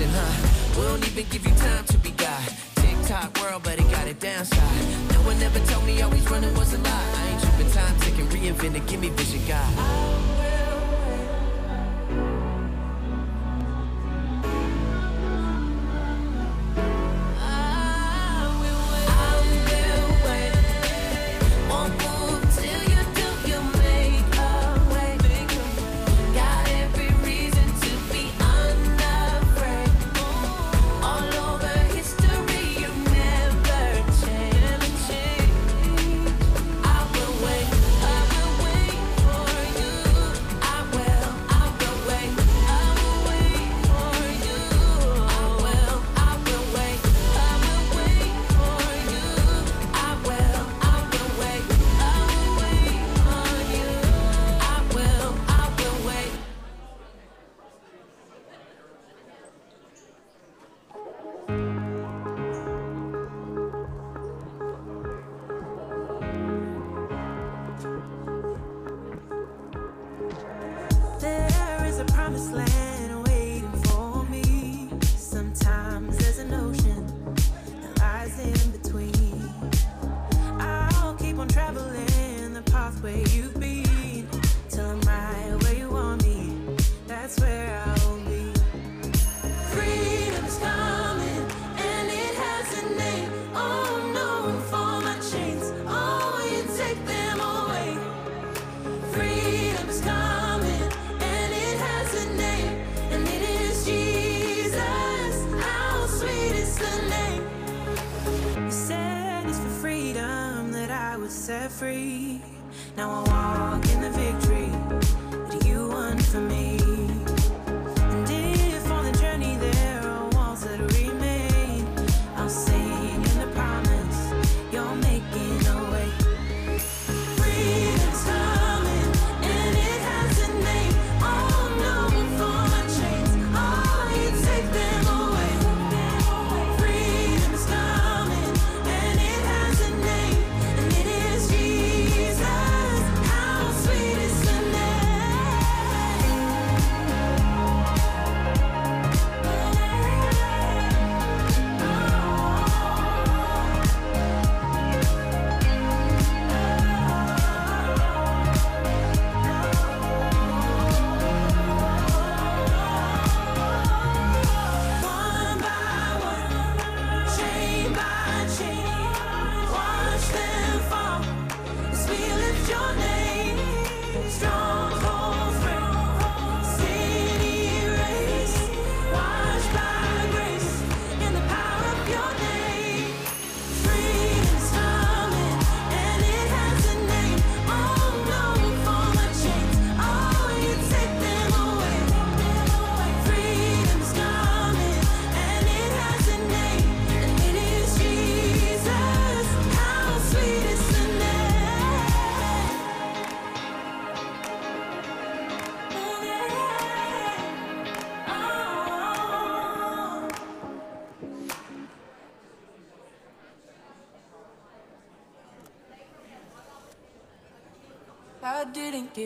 We don't even give you time to be God. TikTok world, but it got a downside. No one ever told me always running was a lie. I ain't tripping time, taking reinvented, give me vision, God.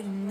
fucking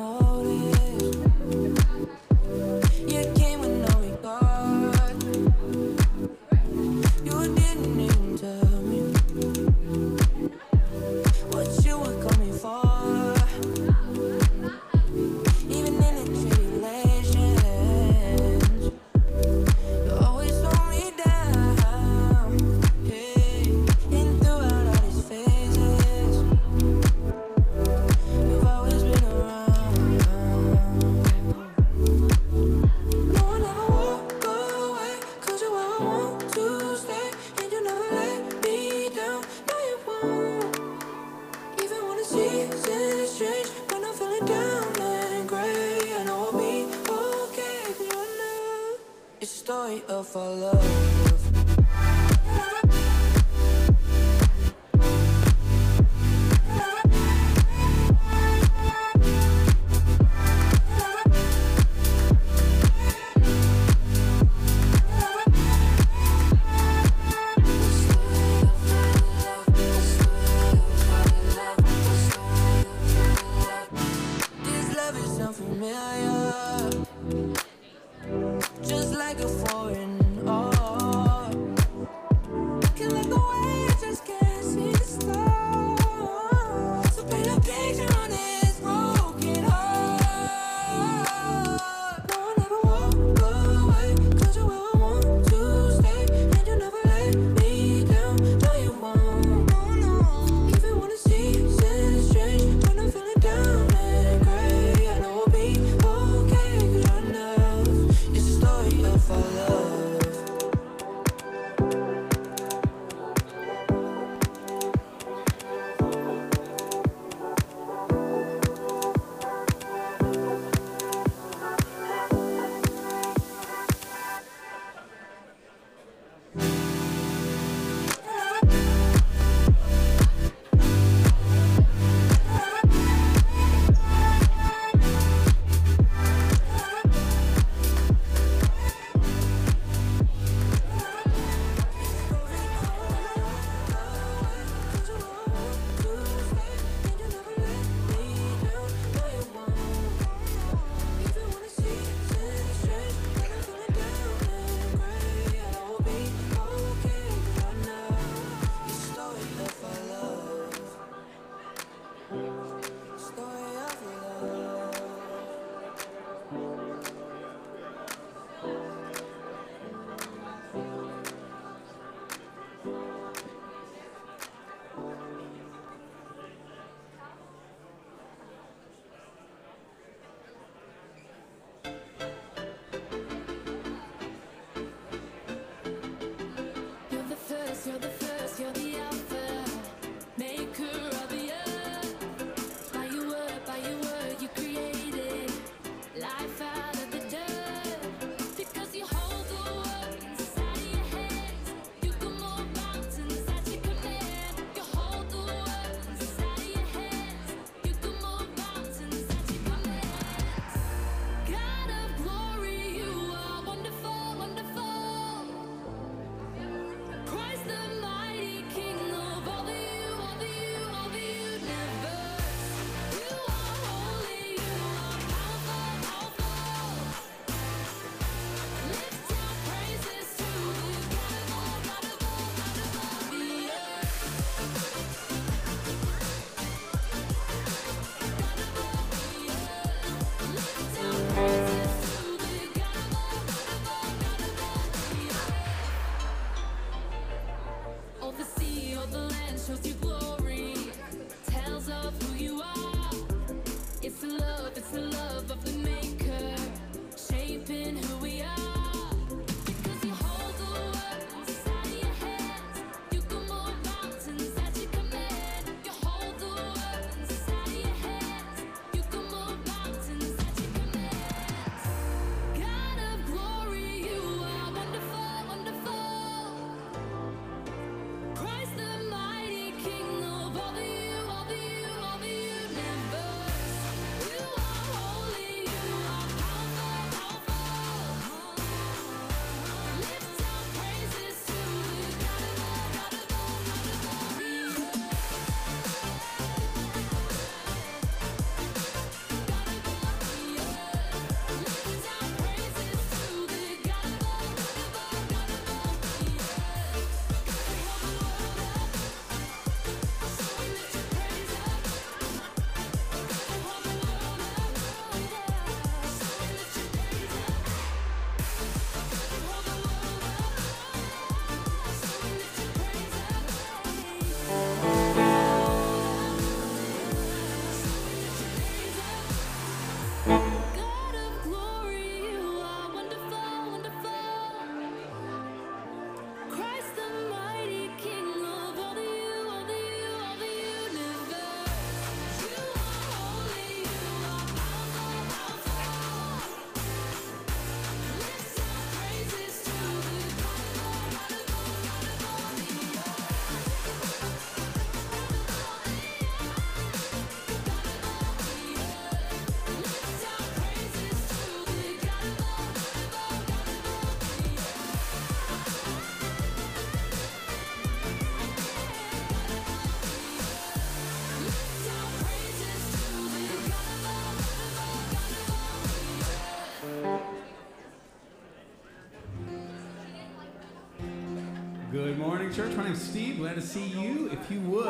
morning, church. My name's Steve. Glad to see you. If you would,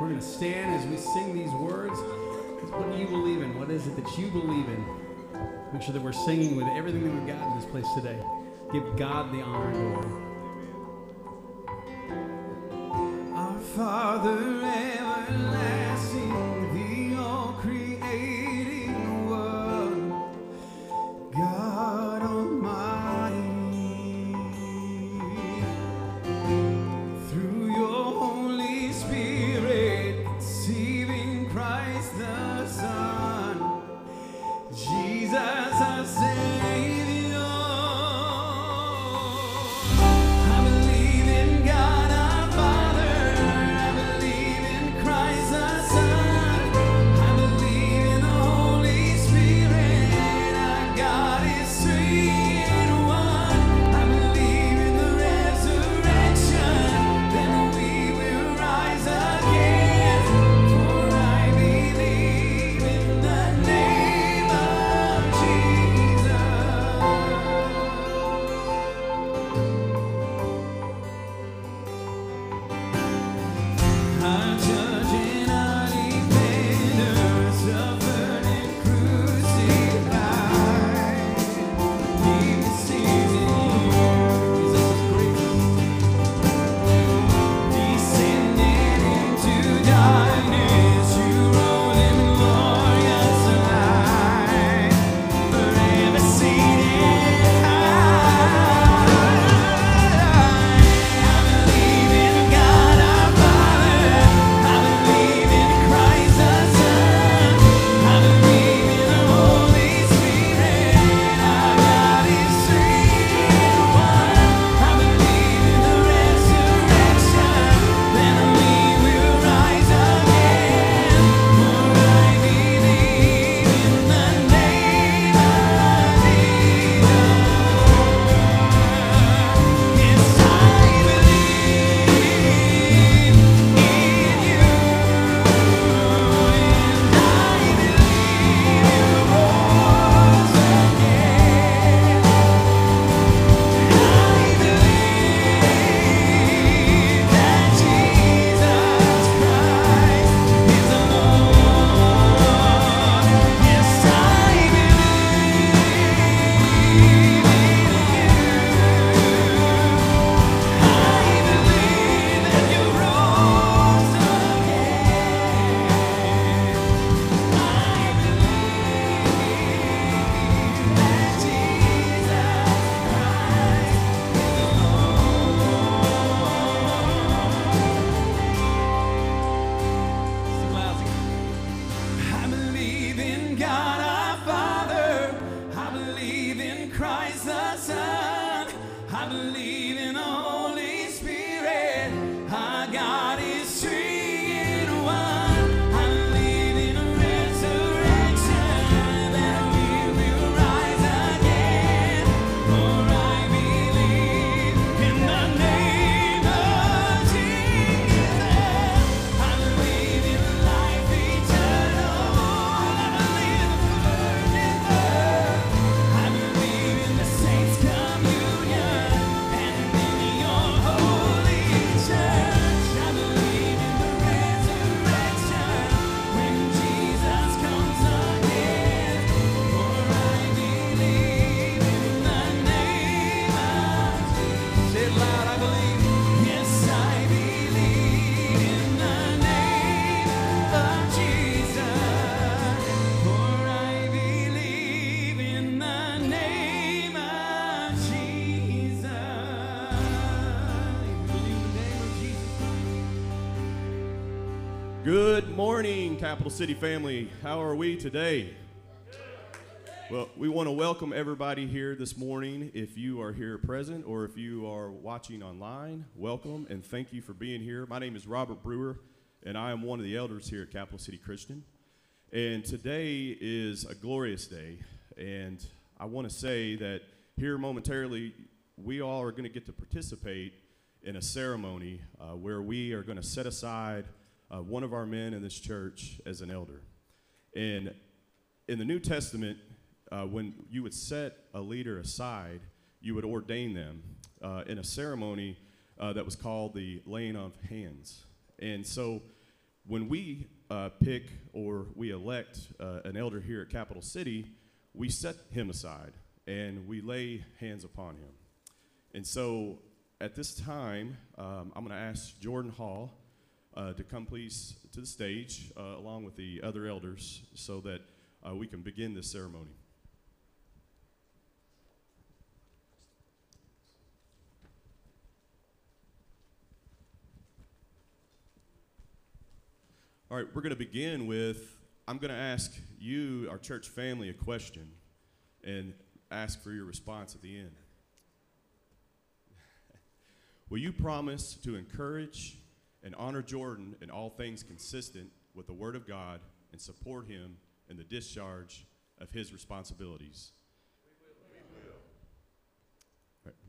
we're going to stand as we sing these words. What do you believe in? What is it that you believe in? Make sure that we're singing with everything that we've got in this place today. Give God the honor and glory. Capital City family. How are we today? Well, we want to welcome everybody here this morning. If you are here present or if you are watching online, welcome and thank you for being here. My name is Robert Brewer, and I am one of the elders here at Capital City Christian. And today is a glorious day, and I want to say that here momentarily, we all are going to get to participate in a ceremony uh, where we are going to set aside uh, one of our men in this church as an elder. And in the New Testament, uh, when you would set a leader aside, you would ordain them uh, in a ceremony uh, that was called the laying on of hands. And so when we uh, pick or we elect uh, an elder here at Capital City, we set him aside and we lay hands upon him. And so at this time, um, I'm going to ask Jordan Hall uh, to come please to the stage uh, along with the other elders so that uh, we can begin this ceremony. All right, we're going to begin with I'm going to ask you, our church family, a question and ask for your response at the end. Will you promise to encourage and honor Jordan in all things consistent with the Word of God and support him in the discharge of his responsibilities?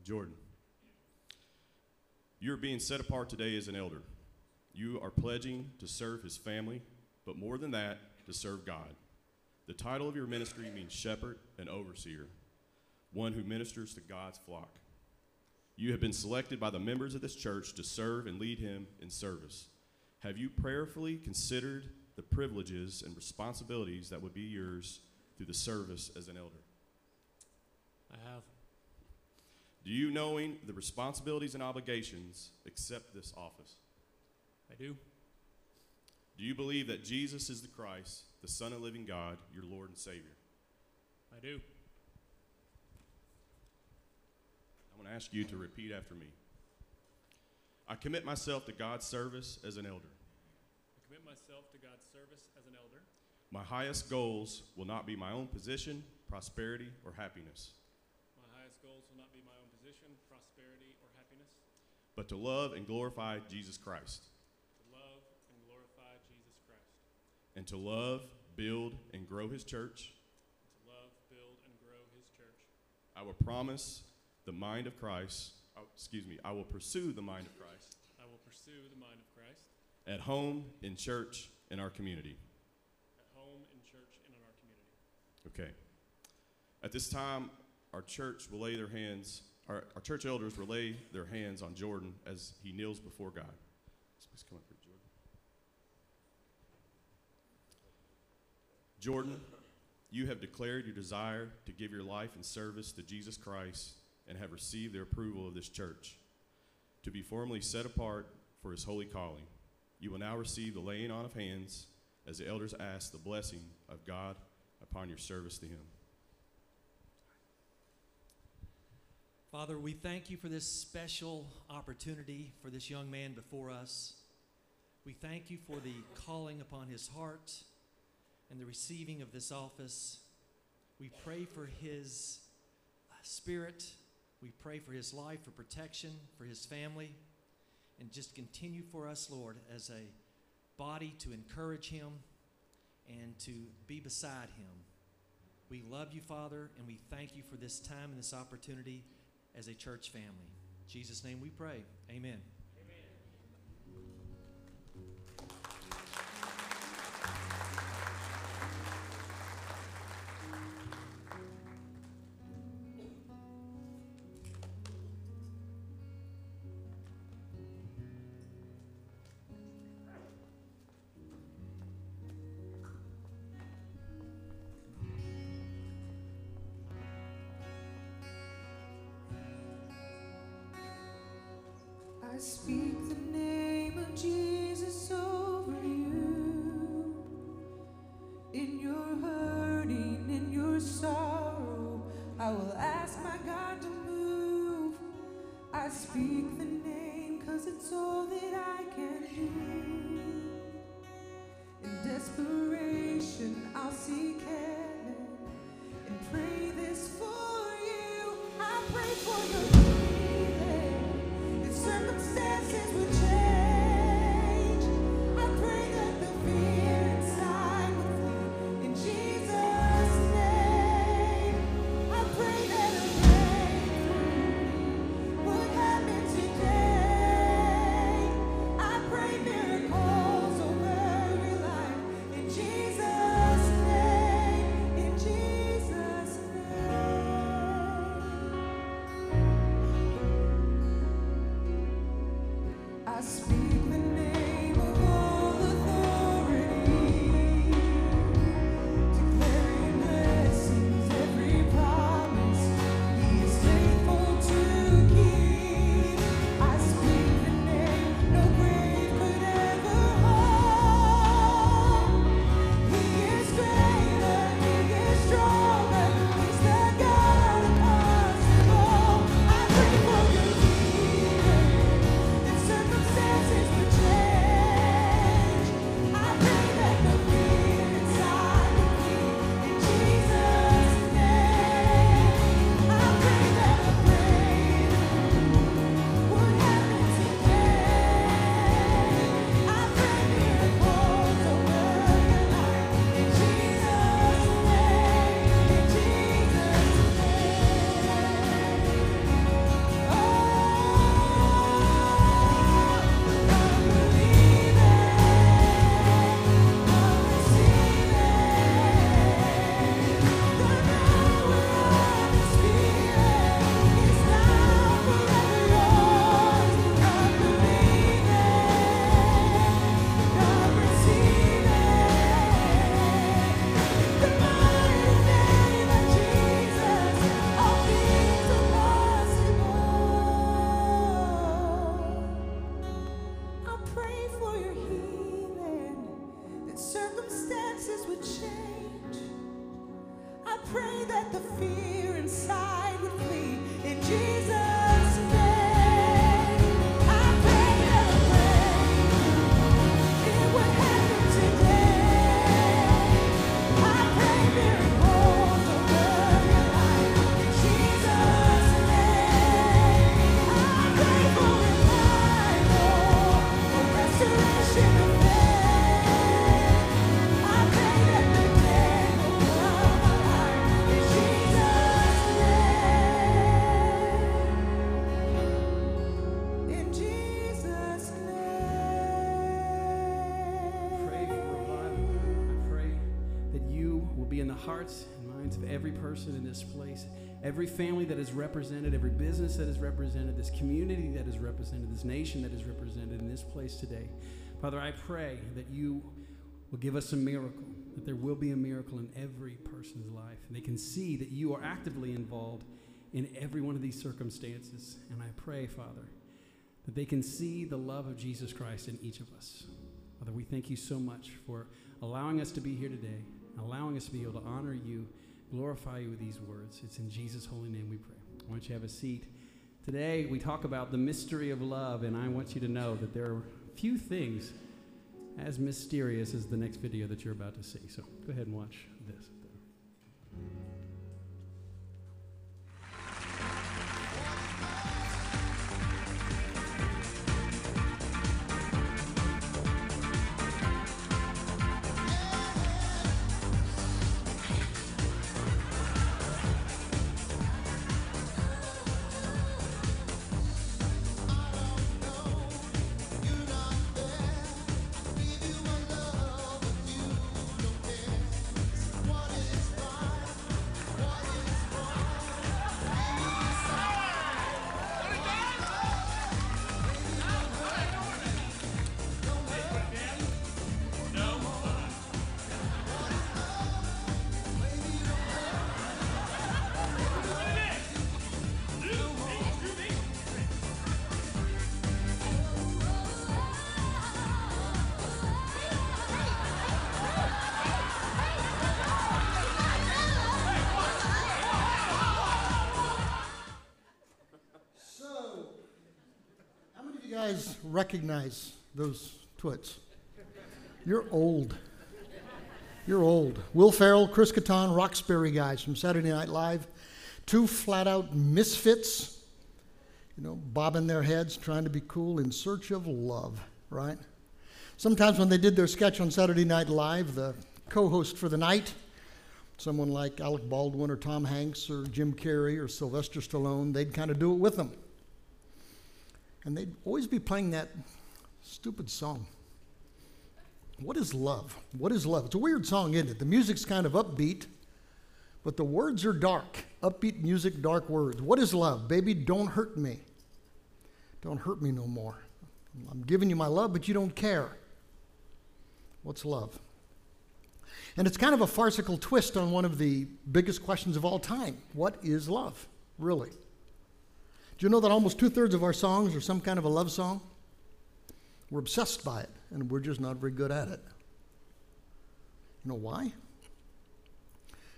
Jordan, you're being set apart today as an elder. You are pledging to serve his family, but more than that, to serve God. The title of your ministry means shepherd and overseer, one who ministers to God's flock. You have been selected by the members of this church to serve and lead him in service. Have you prayerfully considered the privileges and responsibilities that would be yours through the service as an elder? I have. Do you, knowing the responsibilities and obligations, accept this office? I do. Do you believe that Jesus is the Christ, the Son of the living God, your Lord and Savior? I do. I'm going to ask you to repeat after me. I commit myself to God's service as an elder. I commit myself to God's service as an elder. My highest goals will not be my own position, prosperity, or happiness, My highest goals will not be my own position, prosperity, or happiness, but to love and glorify Jesus Christ, to love and glorify Jesus Christ, and to love, build, and grow His church. and to love, build, and grow His church. I will promise the mind of Christ. Oh, excuse me. I will pursue the mind of Christ I will pursue the mind of Christ at home, in church, in our community. at home, in church, and in our community. Okay. At this time, our church will lay their hands, our, our church elders will lay their hands on Jordan as he kneels before God. Please come up here, Jordan. Jordan, you have declared your desire to give your life in service to Jesus Christ and have received the approval of this church. To be formally set apart for his holy calling, you will now receive the laying on of hands as the elders ask the blessing of God upon your service to him. Father, we thank you for this special opportunity for this young man before us. We thank you for the calling upon his heart and the receiving of this office. We pray for his uh, spirit. We pray for his life, for protection, for his family. And just continue for us, Lord, as a body to encourage him and to be beside him. We love you, Father, and we thank you for this time and this opportunity as a church family. In Jesus' name we pray. Amen. Speak person in this place, every family that is represented, every business that is represented, this community that is represented, this nation that is represented in this place today. Father, I pray that you will give us a miracle, that there will be a miracle in every person's life, and they can see that you are actively involved in every one of these circumstances. And I pray, Father, that they can see the love of Jesus Christ in each of us. Father, we thank you so much for allowing us to be here today, allowing us to be able to honor you, glorify you with these words. It's in Jesus' holy name we pray. I want you to have a seat. Today, we talk about the mystery of love, and I want you to know that there are few things as mysterious as the next video that you're about to see. So go ahead and watch recognize those twits? You're old. You're old. Will Ferrell, Chris Kattan, Roxbury guys from Saturday Night Live. Two flat out misfits, you know, bobbing their heads, trying to be cool in search of love, right? Sometimes when they did their sketch on Saturday Night Live, the co host for the night, someone like Alec Baldwin or Tom Hanks or Jim Carrey or Sylvester Stallone, they'd kind of do it with them. And they'd always be playing that stupid song. What is love? What is love? It's a weird song, isn't it? The music's kind of upbeat, but the words are dark. Upbeat music, dark words. What is love? Baby, don't hurt me. Don't hurt me no more. I'm giving you my love, but you don't care. What's love? And it's kind of a farcical twist on one of the biggest questions of all time What is love, really? Do you know that almost two thirds of our songs are some kind of a love song? We're obsessed by it, and we're just not very good at it. You know why?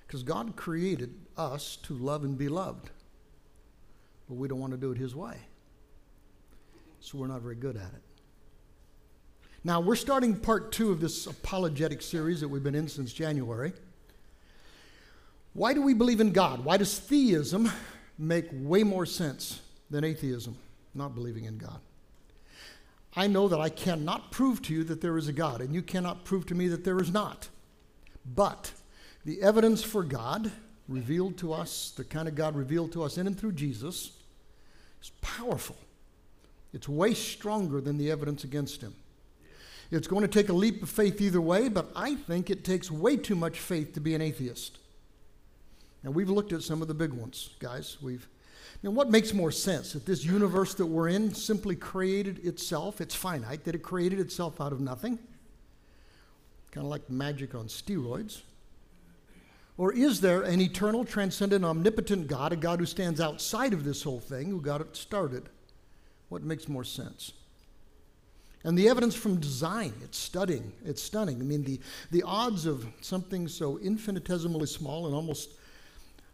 Because God created us to love and be loved, but we don't want to do it His way. So we're not very good at it. Now, we're starting part two of this apologetic series that we've been in since January. Why do we believe in God? Why does theism make way more sense than atheism, not believing in God? I know that I cannot prove to you that there is a God, and you cannot prove to me that there is not. But the evidence for God revealed to us, the kind of God revealed to us in and through Jesus, is powerful. It's way stronger than the evidence against him. It's going to take a leap of faith either way, but I think it takes way too much faith to be an atheist. Now, we've looked at some of the big ones, guys. We've now, what makes more sense? That this universe that we're in simply created itself, it's finite, that it created itself out of nothing? Kind of like magic on steroids. Or is there an eternal, transcendent, omnipotent God, a God who stands outside of this whole thing, who got it started? What makes more sense? And the evidence from design, it's stunning. It's stunning. I mean, the, the odds of something so infinitesimally small and almost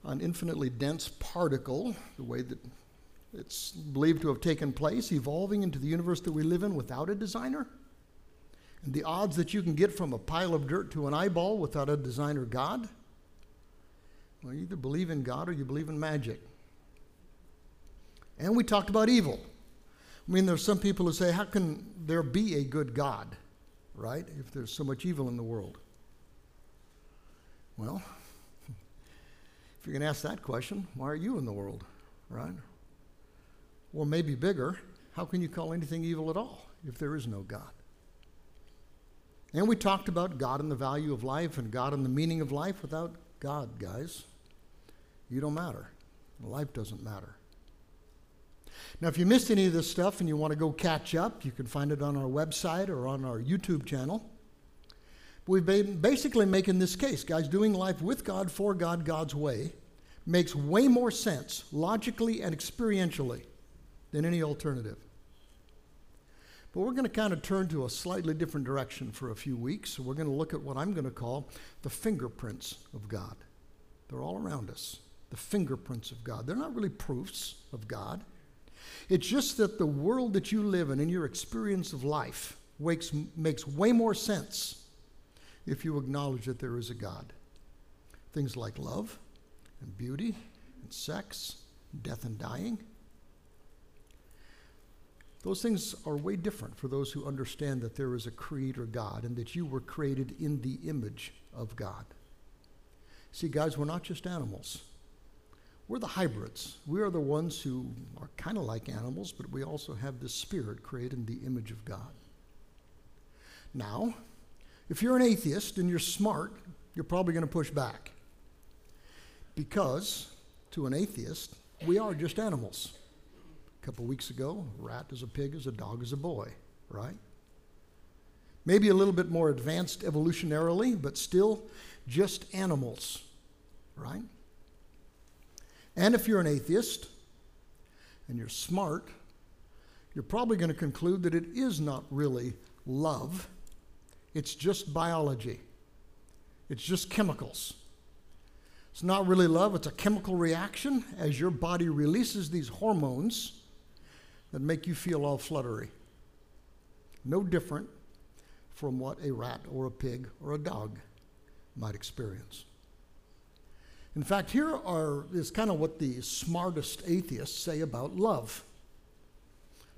an infinitely dense particle, the way that it's believed to have taken place, evolving into the universe that we live in without a designer. And the odds that you can get from a pile of dirt to an eyeball without a designer God. Well, you either believe in God or you believe in magic. And we talked about evil. I mean, there's some people who say, how can there be a good God, right, if there's so much evil in the world? Well, if you're going to ask that question, why are you in the world, right? Or maybe bigger, how can you call anything evil at all if there is no God? And we talked about God and the value of life and God and the meaning of life. Without God, guys, you don't matter. Life doesn't matter. Now, if you missed any of this stuff and you want to go catch up, you can find it on our website or on our YouTube channel. We've been basically making this case, guys, doing life with God, for God, God's way makes way more sense logically and experientially than any alternative. But we're going to kind of turn to a slightly different direction for a few weeks. So we're going to look at what I'm going to call the fingerprints of God. They're all around us. The fingerprints of God. They're not really proofs of God. It's just that the world that you live in and your experience of life makes, makes way more sense if you acknowledge that there is a God. Things like love and beauty and sex, death and dying. Those things are way different for those who understand that there is a creator God and that you were created in the image of God. See, guys, we're not just animals. We're the hybrids. We are the ones who are kind of like animals, but we also have the spirit created in the image of God. Now, if you're an atheist and you're smart, you're probably going to push back. Because to an atheist, we are just animals. A couple weeks ago, a rat is a pig, is a dog is a boy, right? Maybe a little bit more advanced evolutionarily, but still just animals, right? And if you're an atheist and you're smart, you're probably going to conclude that it is not really love, it's just biology, it's just chemicals. It's not really love, it's a chemical reaction as your body releases these hormones that make you feel all fluttery. No different from what a rat or a pig or a dog might experience. In fact, here are, is kind of what the smartest atheists say about love.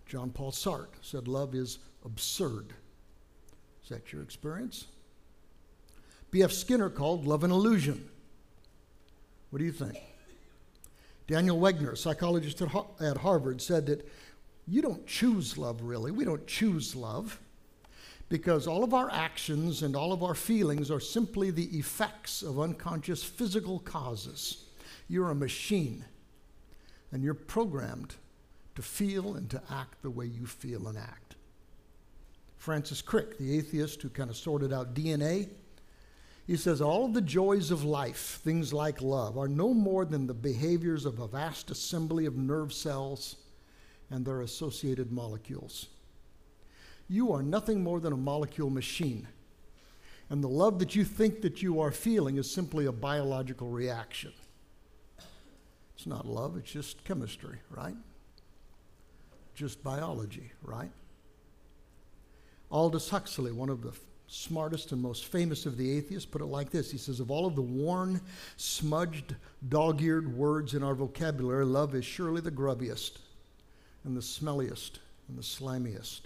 John Paul Sartre said love is absurd. That your experience? B.F. Skinner called love an illusion. What do you think? Daniel Wegner, psychologist at Harvard, said that you don't choose love, really. We don't choose love because all of our actions and all of our feelings are simply the effects of unconscious physical causes. You're a machine, and you're programmed to feel and to act the way you feel and act. Francis Crick, the atheist who kind of sorted out DNA. He says, All the joys of life, things like love, are no more than the behaviors of a vast assembly of nerve cells and their associated molecules. You are nothing more than a molecule machine. And the love that you think that you are feeling is simply a biological reaction. It's not love, it's just chemistry, right? Just biology, right? Aldous Huxley, one of the smartest and most famous of the atheists, put it like this He says, Of all of the worn, smudged, dog eared words in our vocabulary, love is surely the grubbiest and the smelliest and the slimiest.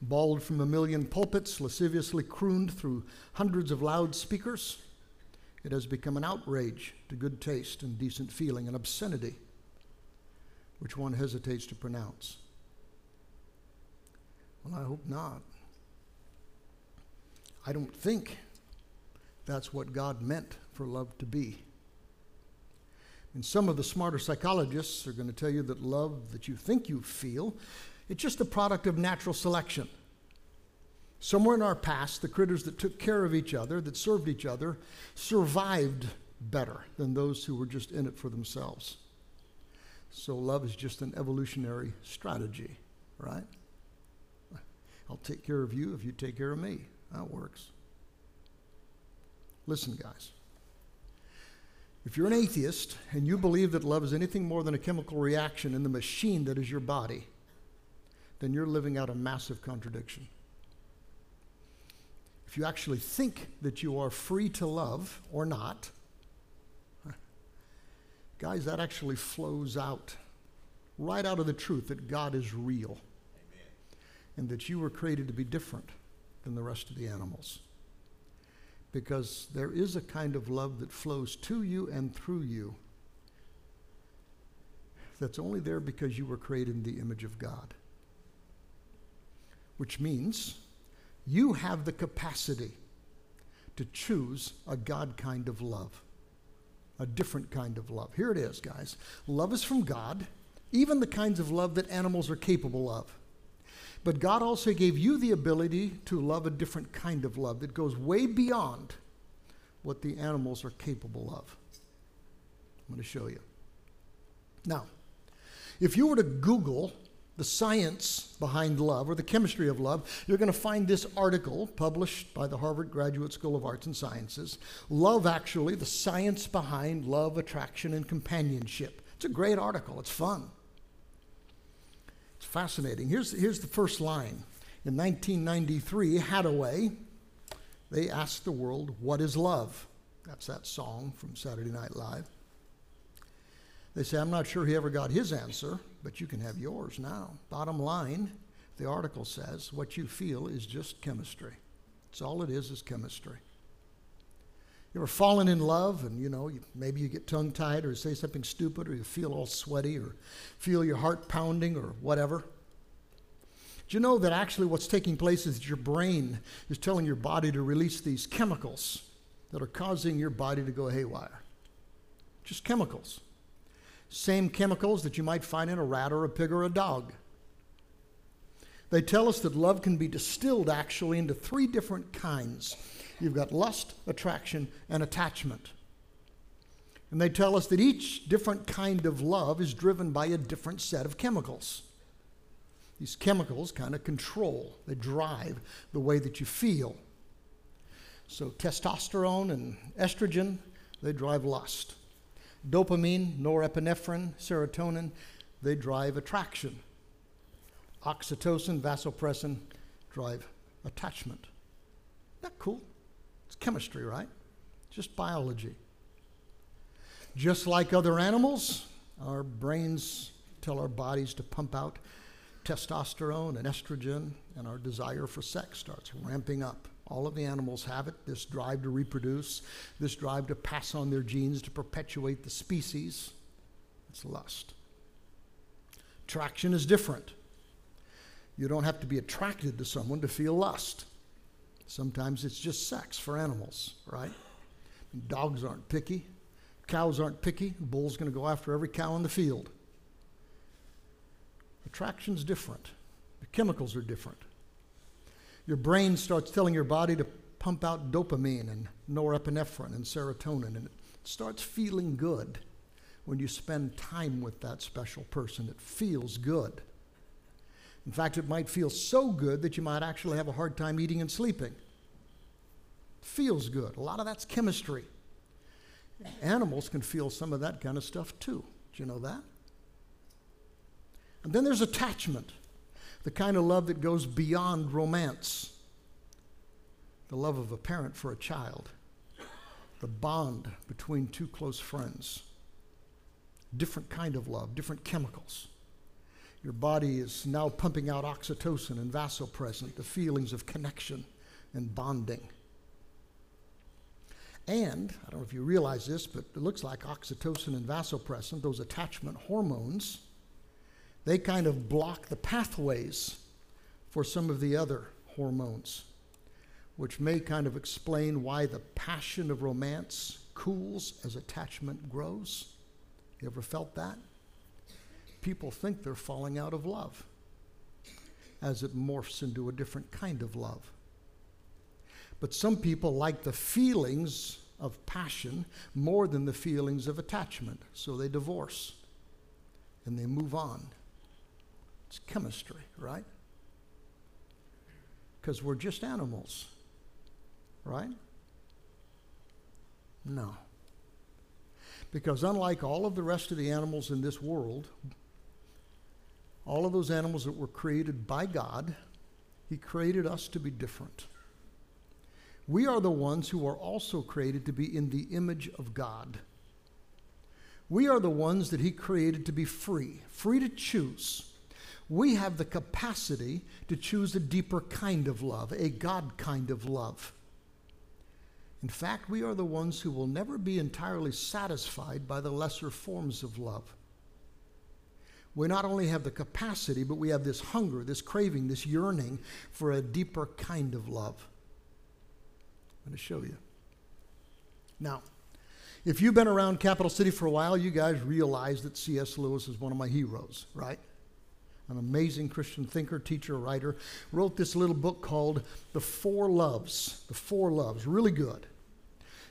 Bawled from a million pulpits, lasciviously crooned through hundreds of loudspeakers, it has become an outrage to good taste and decent feeling, an obscenity which one hesitates to pronounce. Well, I hope not. I don't think that's what God meant for love to be. And some of the smarter psychologists are going to tell you that love that you think you feel, it's just a product of natural selection. Somewhere in our past, the critters that took care of each other, that served each other, survived better than those who were just in it for themselves. So love is just an evolutionary strategy, right? I'll take care of you if you take care of me. That works. Listen, guys. If you're an atheist and you believe that love is anything more than a chemical reaction in the machine that is your body, then you're living out a massive contradiction. If you actually think that you are free to love or not, guys, that actually flows out right out of the truth that God is real and that you were created to be different than the rest of the animals. Because there is a kind of love that flows to you and through you that's only there because you were created in the image of God. Which means you have the capacity to choose a God kind of love, a different kind of love. Here it is, guys. Love is from God, even the kinds of love that animals are capable of. But God also gave you the ability to love a different kind of love that goes way beyond what the animals are capable of. I'm going to show you. Now, if you were to Google the science behind love or the chemistry of love, you're going to find this article published by the Harvard Graduate School of Arts and Sciences Love, actually, the science behind love, attraction, and companionship. It's a great article, it's fun. It's fascinating. Here's, here's the first line. In 1993, Haddaway, they asked the world, What is love? That's that song from Saturday Night Live. They say, I'm not sure he ever got his answer, but you can have yours now. Bottom line, the article says, what you feel is just chemistry. It's all it is, is chemistry. You ever fallen in love and, you know, you, maybe you get tongue tied or say something stupid or you feel all sweaty or feel your heart pounding or whatever? Do you know that actually what's taking place is your brain is telling your body to release these chemicals that are causing your body to go haywire? Just chemicals. Same chemicals that you might find in a rat or a pig or a dog. They tell us that love can be distilled actually into three different kinds You've got lust, attraction, and attachment. And they tell us that each different kind of love is driven by a different set of chemicals. These chemicals kind of control, they drive the way that you feel. So, testosterone and estrogen, they drive lust. Dopamine, norepinephrine, serotonin, they drive attraction. Oxytocin, vasopressin drive attachment. That cool? Chemistry, right? Just biology. Just like other animals, our brains tell our bodies to pump out testosterone and estrogen, and our desire for sex starts ramping up. All of the animals have it this drive to reproduce, this drive to pass on their genes to perpetuate the species. It's lust. Attraction is different. You don't have to be attracted to someone to feel lust. Sometimes it's just sex for animals, right? Dogs aren't picky. Cows aren't picky. A bull's going to go after every cow in the field. Attraction's different. The chemicals are different. Your brain starts telling your body to pump out dopamine and norepinephrine and serotonin, and it starts feeling good when you spend time with that special person. It feels good. In fact, it might feel so good that you might actually have a hard time eating and sleeping. Feels good. A lot of that's chemistry. Animals can feel some of that kind of stuff too. Do you know that? And then there's attachment, the kind of love that goes beyond romance. The love of a parent for a child, the bond between two close friends. Different kind of love, different chemicals. Your body is now pumping out oxytocin and vasopressin, the feelings of connection and bonding. And, I don't know if you realize this, but it looks like oxytocin and vasopressin, those attachment hormones, they kind of block the pathways for some of the other hormones, which may kind of explain why the passion of romance cools as attachment grows. You ever felt that? People think they're falling out of love as it morphs into a different kind of love. But some people like the feelings of passion more than the feelings of attachment, so they divorce and they move on. It's chemistry, right? Because we're just animals, right? No. Because unlike all of the rest of the animals in this world, all of those animals that were created by God, He created us to be different. We are the ones who are also created to be in the image of God. We are the ones that He created to be free, free to choose. We have the capacity to choose a deeper kind of love, a God kind of love. In fact, we are the ones who will never be entirely satisfied by the lesser forms of love. We not only have the capacity, but we have this hunger, this craving, this yearning for a deeper kind of love. I'm going to show you. Now, if you've been around Capital City for a while, you guys realize that C.S. Lewis is one of my heroes, right? An amazing Christian thinker, teacher, writer. Wrote this little book called The Four Loves. The Four Loves. Really good.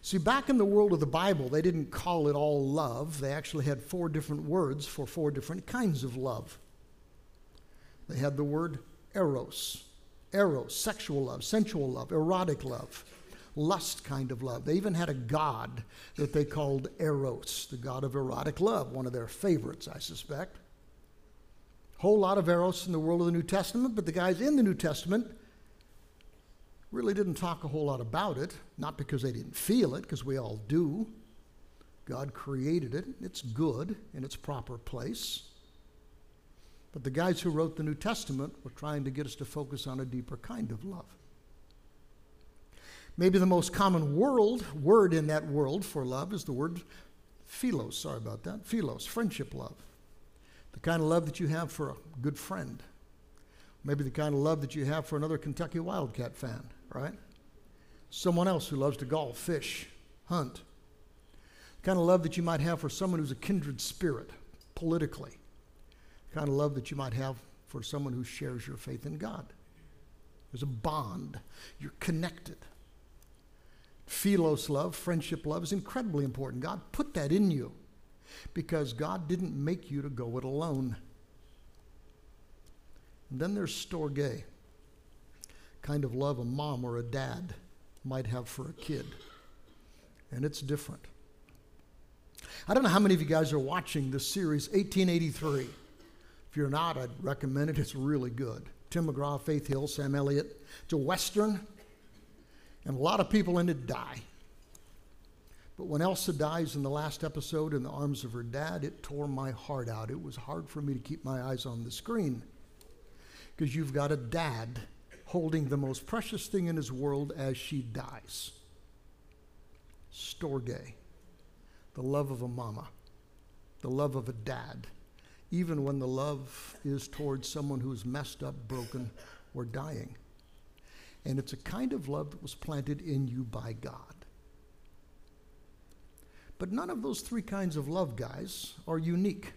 See, back in the world of the Bible, they didn't call it all love. They actually had four different words for four different kinds of love. They had the word eros, eros, sexual love, sensual love, erotic love, lust kind of love. They even had a god that they called Eros, the god of erotic love, one of their favorites, I suspect. Whole lot of Eros in the world of the New Testament, but the guys in the New Testament really didn't talk a whole lot about it, not because they didn't feel it, because we all do. God created it, it's good in its proper place. But the guys who wrote the New Testament were trying to get us to focus on a deeper kind of love. Maybe the most common world, word in that world for love is the word philos. Sorry about that. Philos, friendship love. The kind of love that you have for a good friend. Maybe the kind of love that you have for another Kentucky Wildcat fan, right? Someone else who loves to golf, fish, hunt. The kind of love that you might have for someone who's a kindred spirit politically. The kind of love that you might have for someone who shares your faith in God. There's a bond. You're connected. Philos love, friendship love is incredibly important. God put that in you because God didn't make you to go it alone. And then there's storge, kind of love a mom or a dad might have for a kid. And it's different. I don't know how many of you guys are watching this series, 1883. If you're not, I'd recommend it. It's really good. Tim McGraw, Faith Hill, Sam Elliott. It's a Western, and a lot of people in it die. But when Elsa dies in the last episode in the arms of her dad, it tore my heart out. It was hard for me to keep my eyes on the screen because you've got a dad holding the most precious thing in his world as she dies. Storge, the love of a mama, the love of a dad, even when the love is towards someone who's messed up, broken, or dying. And it's a kind of love that was planted in you by God. But none of those three kinds of love, guys, are unique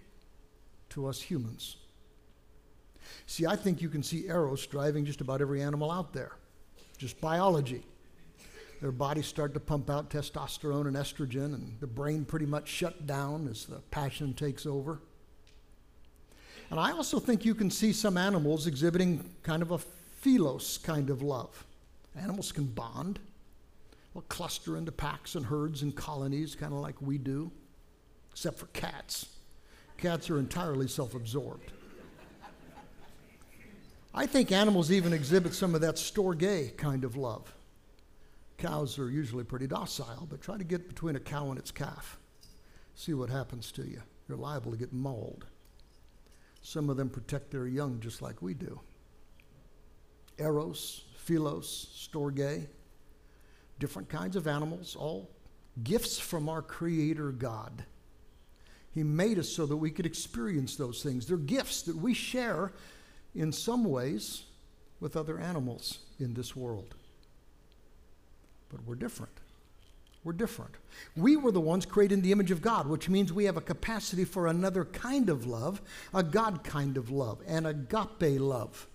to us humans. See, I think you can see Eros driving just about every animal out there. just biology. Their bodies start to pump out testosterone and estrogen, and the brain pretty much shut down as the passion takes over. And I also think you can see some animals exhibiting kind of a philos kind of love. Animals can bond, will cluster into packs and herds and colonies, kind of like we do, except for cats. Cats are entirely self absorbed. I think animals even exhibit some of that storge kind of love. Cows are usually pretty docile, but try to get between a cow and its calf. See what happens to you. You're liable to get mauled. Some of them protect their young just like we do. Eros, Philos, Storge, different kinds of animals, all gifts from our Creator God. He made us so that we could experience those things. They're gifts that we share in some ways with other animals in this world. But we're different. We're different. We were the ones created in the image of God, which means we have a capacity for another kind of love, a God kind of love, an agape love.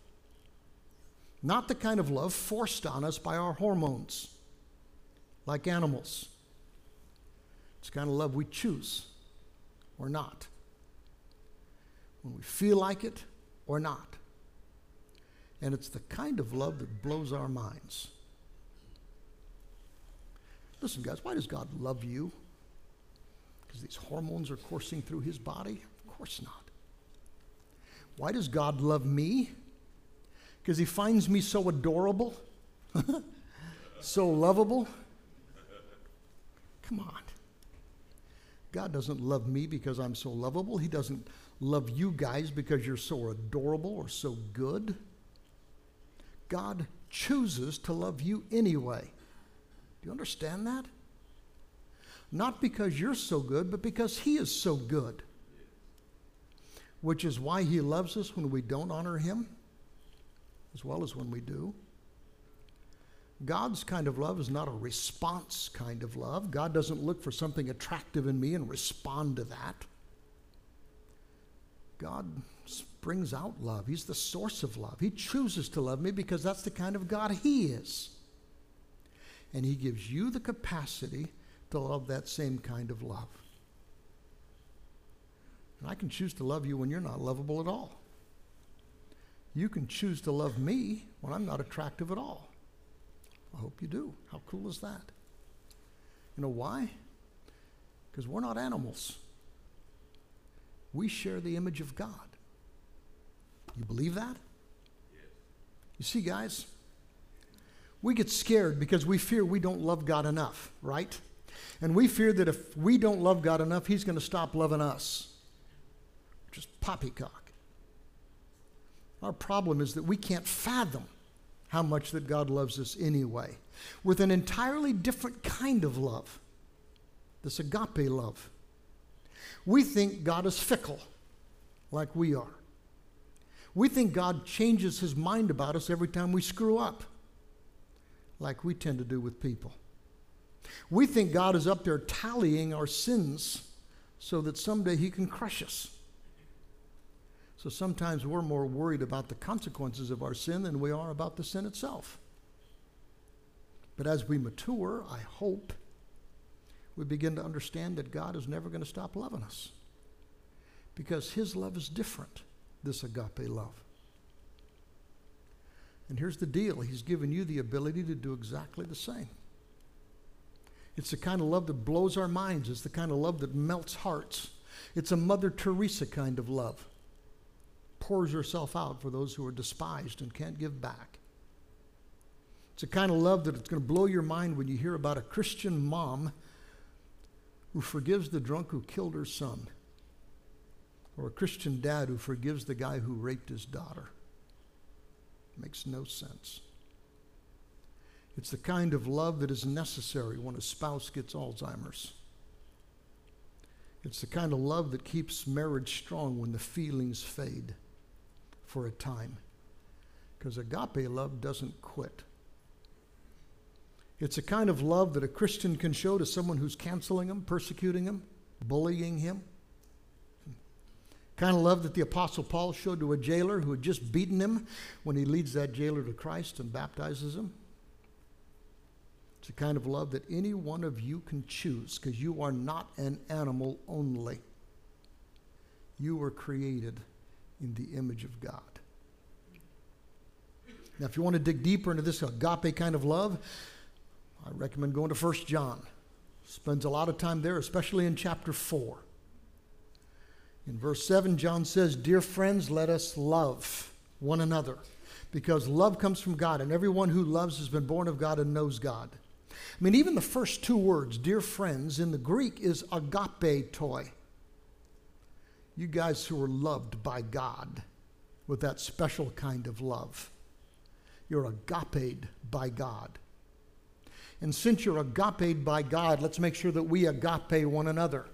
Not the kind of love forced on us by our hormones, like animals. It's the kind of love we choose or not. When we feel like it or not. And it's the kind of love that blows our minds. Listen, guys, why does God love you? Because these hormones are coursing through his body? Of course not. Why does God love me? Because he finds me so adorable, so lovable. Come on. God doesn't love me because I'm so lovable. He doesn't love you guys because you're so adorable or so good. God chooses to love you anyway. Do you understand that? Not because you're so good, but because He is so good. Which is why He loves us when we don't honor Him, as well as when we do. God's kind of love is not a response kind of love. God doesn't look for something attractive in me and respond to that. God brings out love. He's the source of love. He chooses to love me because that's the kind of God He is. And He gives you the capacity to love that same kind of love. And I can choose to love you when you're not lovable at all. You can choose to love me when I'm not attractive at all. I hope you do. How cool is that? You know why? Because we're not animals. We share the image of God. You believe that? You see, guys, we get scared because we fear we don't love God enough, right? And we fear that if we don't love God enough, He's going to stop loving us. Just poppycock. Our problem is that we can't fathom how much that God loves us anyway, with an entirely different kind of love this agape love. We think God is fickle, like we are. We think God changes his mind about us every time we screw up, like we tend to do with people. We think God is up there tallying our sins so that someday he can crush us. So sometimes we're more worried about the consequences of our sin than we are about the sin itself. But as we mature, I hope we begin to understand that God is never going to stop loving us because his love is different, this agape love. And here's the deal He's given you the ability to do exactly the same. It's the kind of love that blows our minds, it's the kind of love that melts hearts. It's a Mother Teresa kind of love. Pours herself out for those who are despised and can't give back. It's a kind of love that it's going to blow your mind when you hear about a Christian mom who forgives the drunk who killed her son, or a Christian dad who forgives the guy who raped his daughter. Makes no sense. It's the kind of love that is necessary when a spouse gets Alzheimer's. It's the kind of love that keeps marriage strong when the feelings fade for a time. Because agape love doesn't quit. It's a kind of love that a Christian can show to someone who's canceling him, persecuting him, bullying him. Kind of love that the Apostle Paul showed to a jailer who had just beaten him when he leads that jailer to Christ and baptizes him. It's a kind of love that any one of you can choose because you are not an animal only. You were created in the image of God. Now, if you want to dig deeper into this agape kind of love, I recommend going to 1 John. Spends a lot of time there, especially in chapter 4. In verse 7, John says, Dear friends, let us love one another because love comes from God, and everyone who loves has been born of God and knows God. I mean, even the first two words, dear friends, in the Greek is agape toy. You guys who are loved by God with that special kind of love. You're agape by God. And since you're agape by God, let's make sure that we agape one another.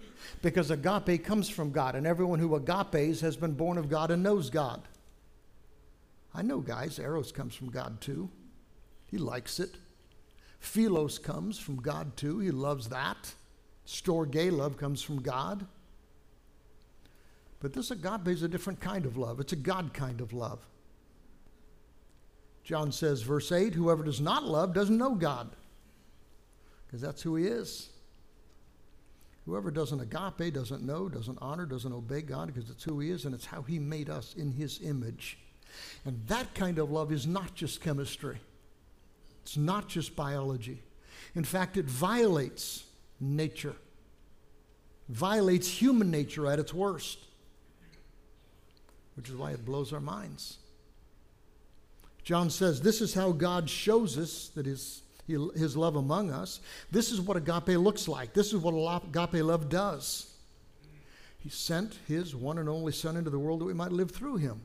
Because agape comes from God, and everyone who agapes has been born of God and knows God. I know, guys, Eros comes from God too. He likes it. Philos comes from God too. He loves that. Storge love comes from God. But this agape is a different kind of love. It's a God kind of love. John says, verse 8, whoever does not love doesn't know God, because that's who he is. Whoever doesn't agape doesn't know, doesn't honor, doesn't obey God, because it's who he is and it's how he made us in his image. And that kind of love is not just chemistry, it's not just biology. In fact, it violates nature, violates human nature at its worst, which is why it blows our minds. John says, This is how God shows us that his, his love among us. This is what agape looks like. This is what agape love does. He sent his one and only Son into the world that we might live through him.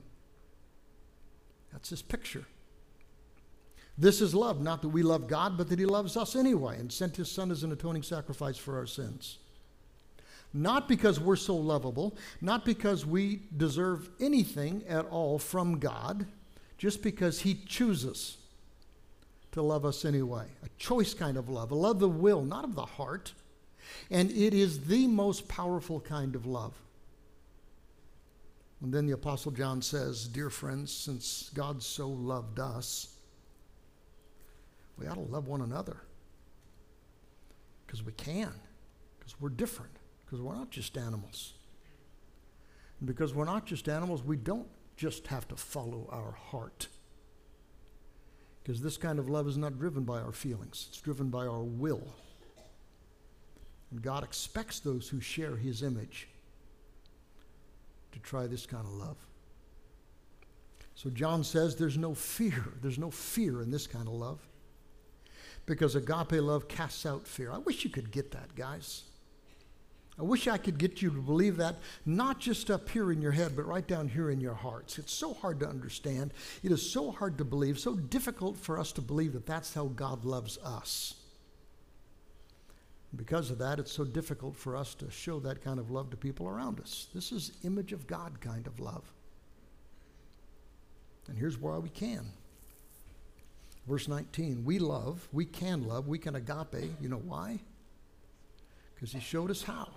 That's his picture. This is love, not that we love God, but that he loves us anyway and sent his Son as an atoning sacrifice for our sins. Not because we're so lovable, not because we deserve anything at all from God just because He chooses to love us anyway. A choice kind of love, a love of the will, not of the heart. And it is the most powerful kind of love. And then the Apostle John says, Dear friends, since God so loved us, we ought to love one another. Because we can, because we're different, because we're not just animals. And because we're not just animals, we don't just have to follow our heart. Because this kind of love is not driven by our feelings, it's driven by our will. And God expects those who share his image to try this kind of love. So John says there's no fear. There's no fear in this kind of love. Because agape love casts out fear. I wish you could get that, guys. I wish I could get you to believe that, not just up here in your head, but right down here in your hearts. It's so hard to understand. It is so hard to believe, so difficult for us to believe that that's how God loves us. Because of that, it's so difficult for us to show that kind of love to people around us. This is image of God kind of love. And here's why we can. Verse 19, we love, we can love, we can agape. You know why? Because he showed us how.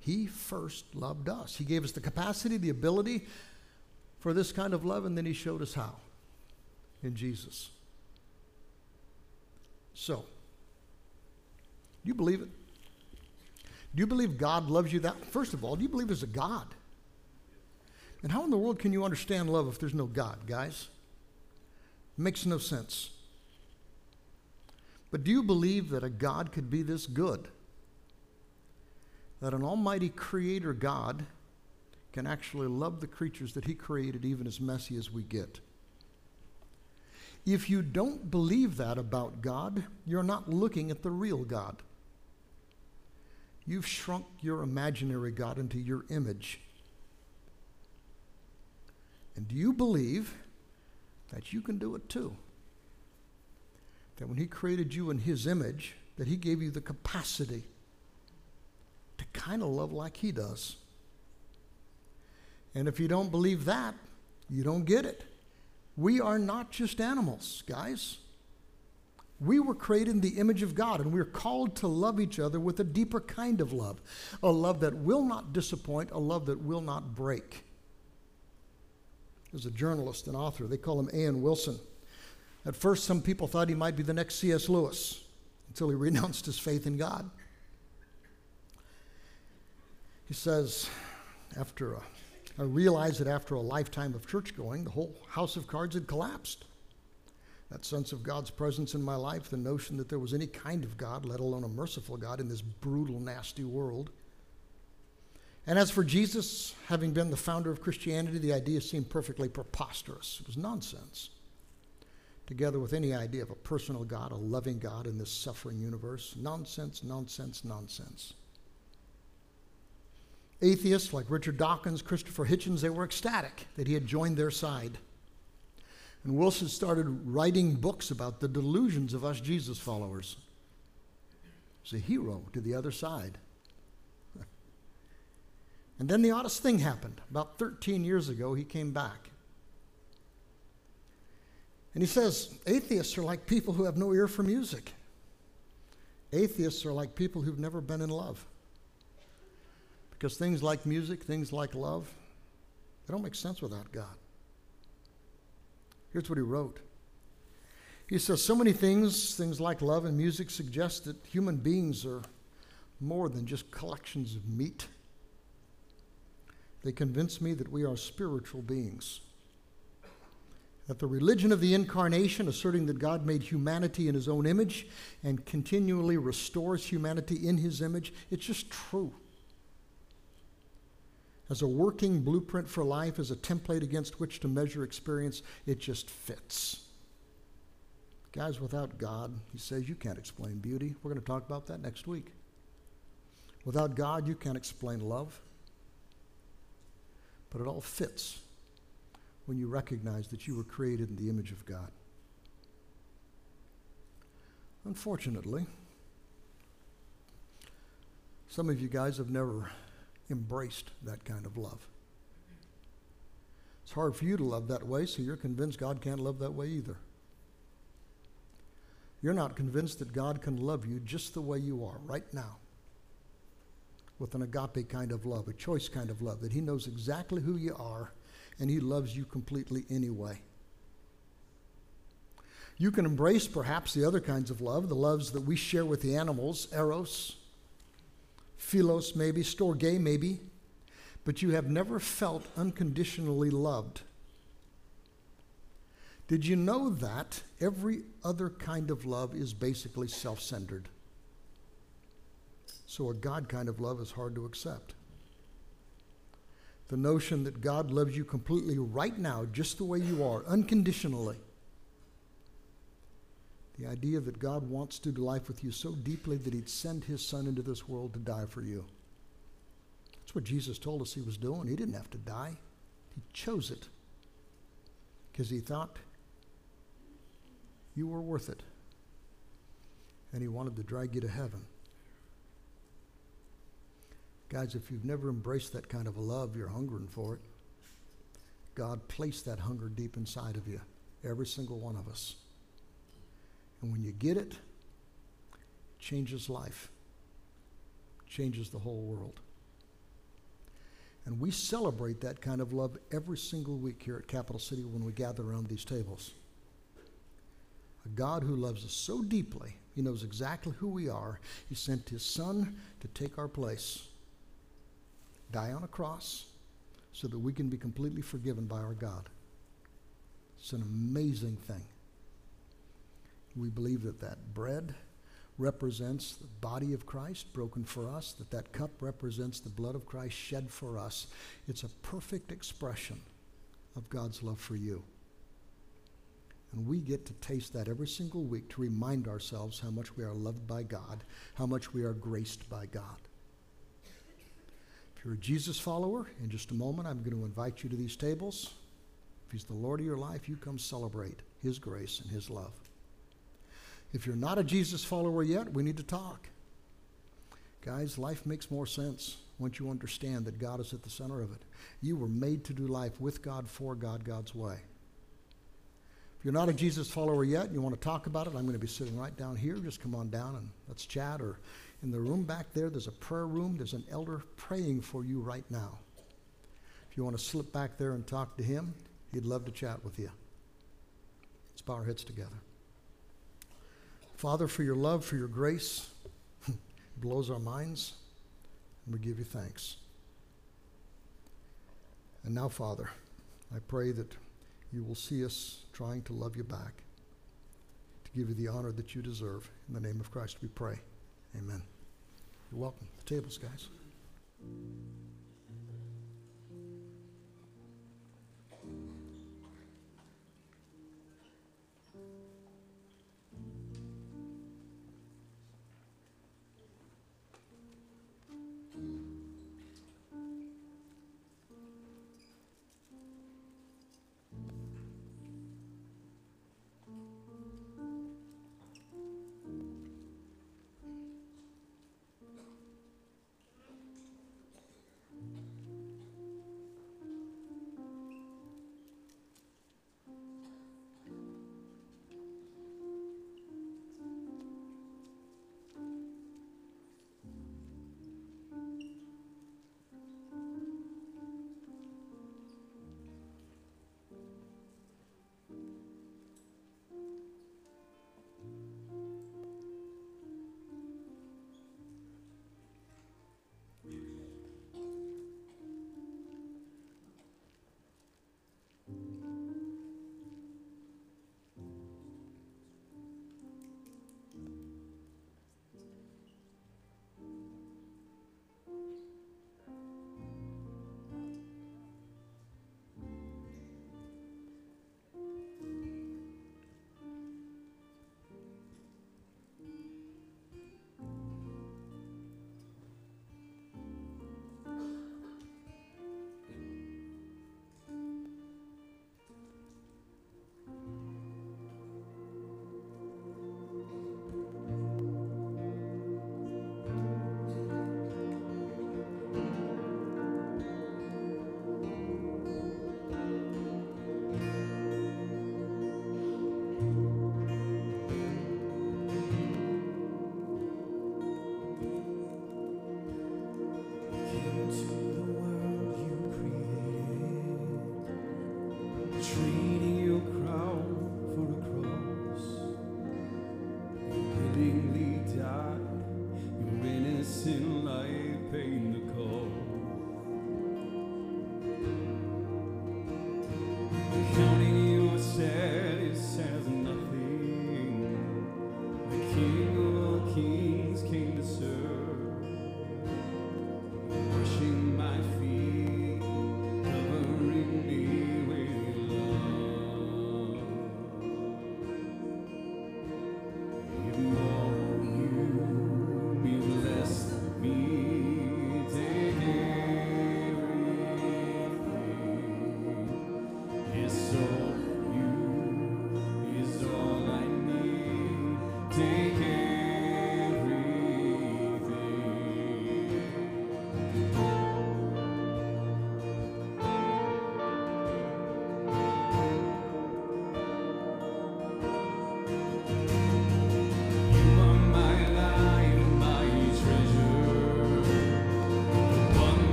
He first loved us. He gave us the capacity, the ability for this kind of love, and then He showed us how in Jesus. So, do you believe it? Do you believe God loves you that? First of all, do you believe there's a God? And how in the world can you understand love if there's no God, guys? It makes no sense. But do you believe that a God could be this good? That an almighty creator God can actually love the creatures that he created, even as messy as we get. If you don't believe that about God, you're not looking at the real God. You've shrunk your imaginary God into your image. And do you believe that you can do it too? That when he created you in his image, that he gave you the capacity kind of love like He does. And if you don't believe that, you don't get it. We are not just animals, guys. We were created in the image of God, and we're called to love each other with a deeper kind of love a love that will not disappoint, a love that will not break. There's a journalist and author, they call him A.N. Wilson. At first, some people thought he might be the next C.S. Lewis until he renounced his faith in God. He says, after a, I realized that after a lifetime of church going, the whole house of cards had collapsed. That sense of God's presence in my life, the notion that there was any kind of God, let alone a merciful God, in this brutal, nasty world. And as for Jesus, having been the founder of Christianity, the idea seemed perfectly preposterous. It was nonsense. Together with any idea of a personal God, a loving God in this suffering universe, nonsense, nonsense, nonsense. Atheists like Richard Dawkins, Christopher Hitchens, they were ecstatic that he had joined their side. And Wilson started writing books about the delusions of us Jesus followers. He's a hero to the other side. And then the oddest thing happened. About 13 years ago, he came back. And he says, atheists are like people who have no ear for music. Atheists are like people who've never been in love. Because things like music, things like love, they don't make sense without God. Here's what he wrote. He says, So many things, things like love and music, suggest that human beings are more than just collections of meat. They convince me that we are spiritual beings. That the religion of the incarnation, asserting that God made humanity in his own image and continually restores humanity in his image, it's just true. As a working blueprint for life, as a template against which to measure experience, it just fits. Guys, without God, he says you can't explain beauty. We're going to talk about that next week. Without God, you can't explain love. But it all fits when you recognize that you were created in the image of God. Unfortunately, some of you guys have never embraced that kind of love. It's hard for you to love that way, so you're convinced God can't love that way either. You're not convinced that God can love you just the way you are right now with an agape kind of love, a choice kind of love, that He knows exactly who you are and He loves you completely anyway. You can embrace perhaps the other kinds of love, the loves that we share with the animals, eros, philos maybe, storge maybe, but you have never felt unconditionally loved. Did you know that every other kind of love is basically self centered? So a God kind of love is hard to accept. The notion that God loves you completely right now, just the way you are, unconditionally. The idea that God wants to do life with you so deeply that he'd send his son into this world to die for you. That's what Jesus told us he was doing. He didn't have to die, he chose it because he thought you were worth it. And he wanted to drag you to heaven. Guys, if you've never embraced that kind of a love, you're hungering for it. God placed that hunger deep inside of you, every single one of us. And when you get it, it changes life, changes the whole world. And we celebrate that kind of love every single week here at Capital City when we gather around these tables. A God who loves us so deeply, He knows exactly who we are. He sent His Son to take our place, die on a cross, so that we can be completely forgiven by our God. It's an amazing thing. We believe that that bread represents the body of Christ broken for us, that that cup represents the blood of Christ shed for us. It's a perfect expression of God's love for you. And we get to taste that every single week to remind ourselves how much we are loved by God, how much we are graced by God. If you're a Jesus follower, in just a moment, I'm going to invite you to these tables. If He's the Lord of your life, you come celebrate His grace and His love. If you're not a Jesus follower yet, we need to talk. Guys, life makes more sense once you understand that God is at the center of it. You were made to do life with God, for God, God's way. If you're not a Jesus follower yet and you want to talk about it, I'm going to be sitting right down here. Just come on down and let's chat. Or in the room back there, there's a prayer room. There's an elder praying for you right now. If you want to slip back there and talk to him, he'd love to chat with you. Let's bow our heads together. Father, for your love, for your grace, blows our minds, and we give you thanks. And now, Father, I pray that you will see us trying to love you back, to give you the honor that you deserve. In the name of Christ, we pray. Amen. You're welcome. The tables, guys.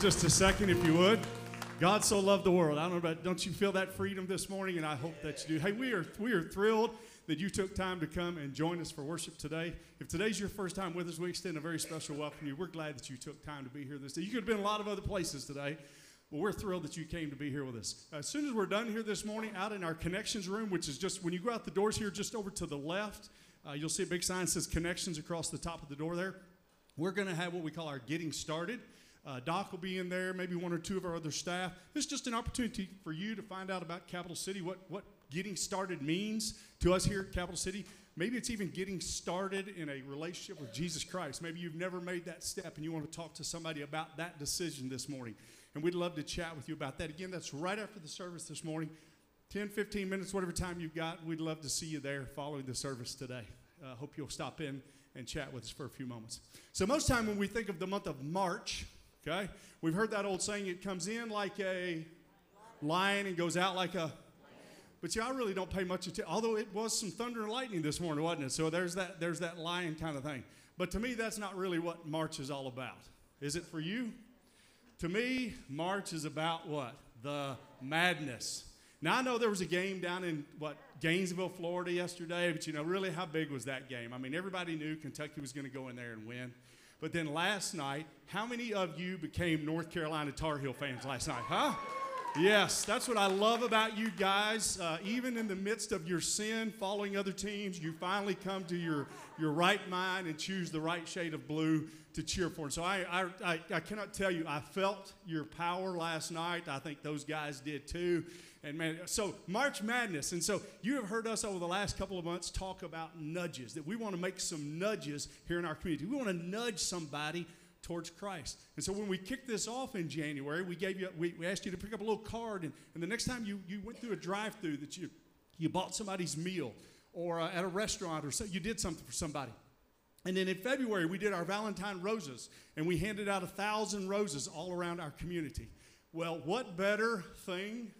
Just a second, if you would. God so loved the world. I don't know about, don't you feel that freedom this morning? And I hope that you do. Hey, we are we are thrilled that you took time to come and join us for worship today. If today's your first time with us, we extend a very special welcome to you. We're glad that you took time to be here this day. You could have been a lot of other places today, but we're thrilled that you came to be here with us. As soon as we're done here this morning, out in our connections room, which is just when you go out the doors here, just over to the left, uh, you'll see a big sign that says connections across the top of the door there. We're going to have what we call our getting started. Uh, Doc will be in there, maybe one or two of our other staff. Is just an opportunity for you to find out about Capital City, what, what getting started means to us here at Capital City. Maybe it's even getting started in a relationship with Jesus Christ. Maybe you've never made that step and you want to talk to somebody about that decision this morning. And we'd love to chat with you about that. Again, that's right after the service this morning. 10, 15 minutes, whatever time you've got. We'd love to see you there following the service today. Uh, hope you'll stop in and chat with us for a few moments. So, most time when we think of the month of March, okay, we've heard that old saying, it comes in like a lion and goes out like a. But see, I really don't pay much attention. Although it was some thunder and lightning this morning, wasn't it? So there's that there's that lion kind of thing. But to me, that's not really what March is all about. Is it for you? To me, March is about what? The madness. Now I know there was a game down in what Gainesville, Florida yesterday, but you know, really how big was that game? I mean, everybody knew Kentucky was going to go in there and win. But then last night, how many of you became North Carolina Tar Heel fans last night? Huh? Yes, that's what I love about you guys. Uh, even in the midst of your sin, following other teams, you finally come to your, your right mind and choose the right shade of blue to cheer for. And so I, I, I, I cannot tell you, I felt your power last night. I think those guys did too. And man, so March Madness. And so you have heard us over the last couple of months talk about nudges, that we want to make some nudges here in our community. We want to nudge somebody towards Christ. And so when we kicked this off in January, we gave you we, we asked you to pick up a little card and, and the next time you, you went through a drive-through that you you bought somebody's meal or uh, at a restaurant or so you did something for somebody. And then in February, we did our Valentine roses, and we handed out a thousand roses all around our community. Well, what better thing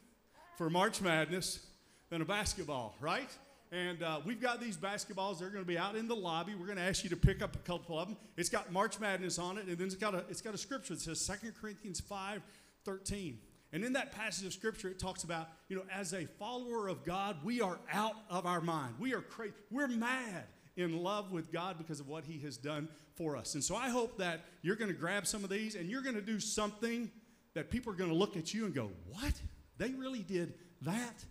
for March Madness than a basketball, right? And uh, we've got these basketballs. They're going to be out in the lobby. We're going to ask you to pick up a couple of them. It's got March Madness on it, and then it's got a, it's got a scripture that says 2 Corinthians 5 13. And in that passage of scripture, it talks about, you know, as a follower of God, we are out of our mind. We are crazy. We're mad in love with God because of what He has done for us. And so I hope that you're going to grab some of these and you're going to do something that people are going to look at you and go, What? They really did that?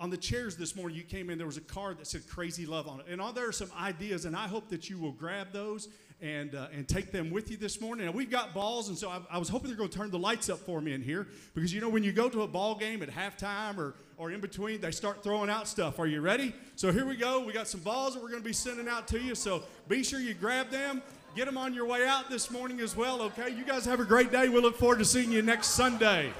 On the chairs this morning, you came in, there was a card that said Crazy Love on it. And all, there are some ideas, and I hope that you will grab those and, uh, and take them with you this morning. We've got balls, and so I, I was hoping they're going to turn the lights up for me in here because you know, when you go to a ball game at halftime or, or in between, they start throwing out stuff. Are you ready? So here we go. We got some balls that we're going to be sending out to you, so be sure you grab them. Get them on your way out this morning as well, okay? You guys have a great day. We look forward to seeing you next Sunday.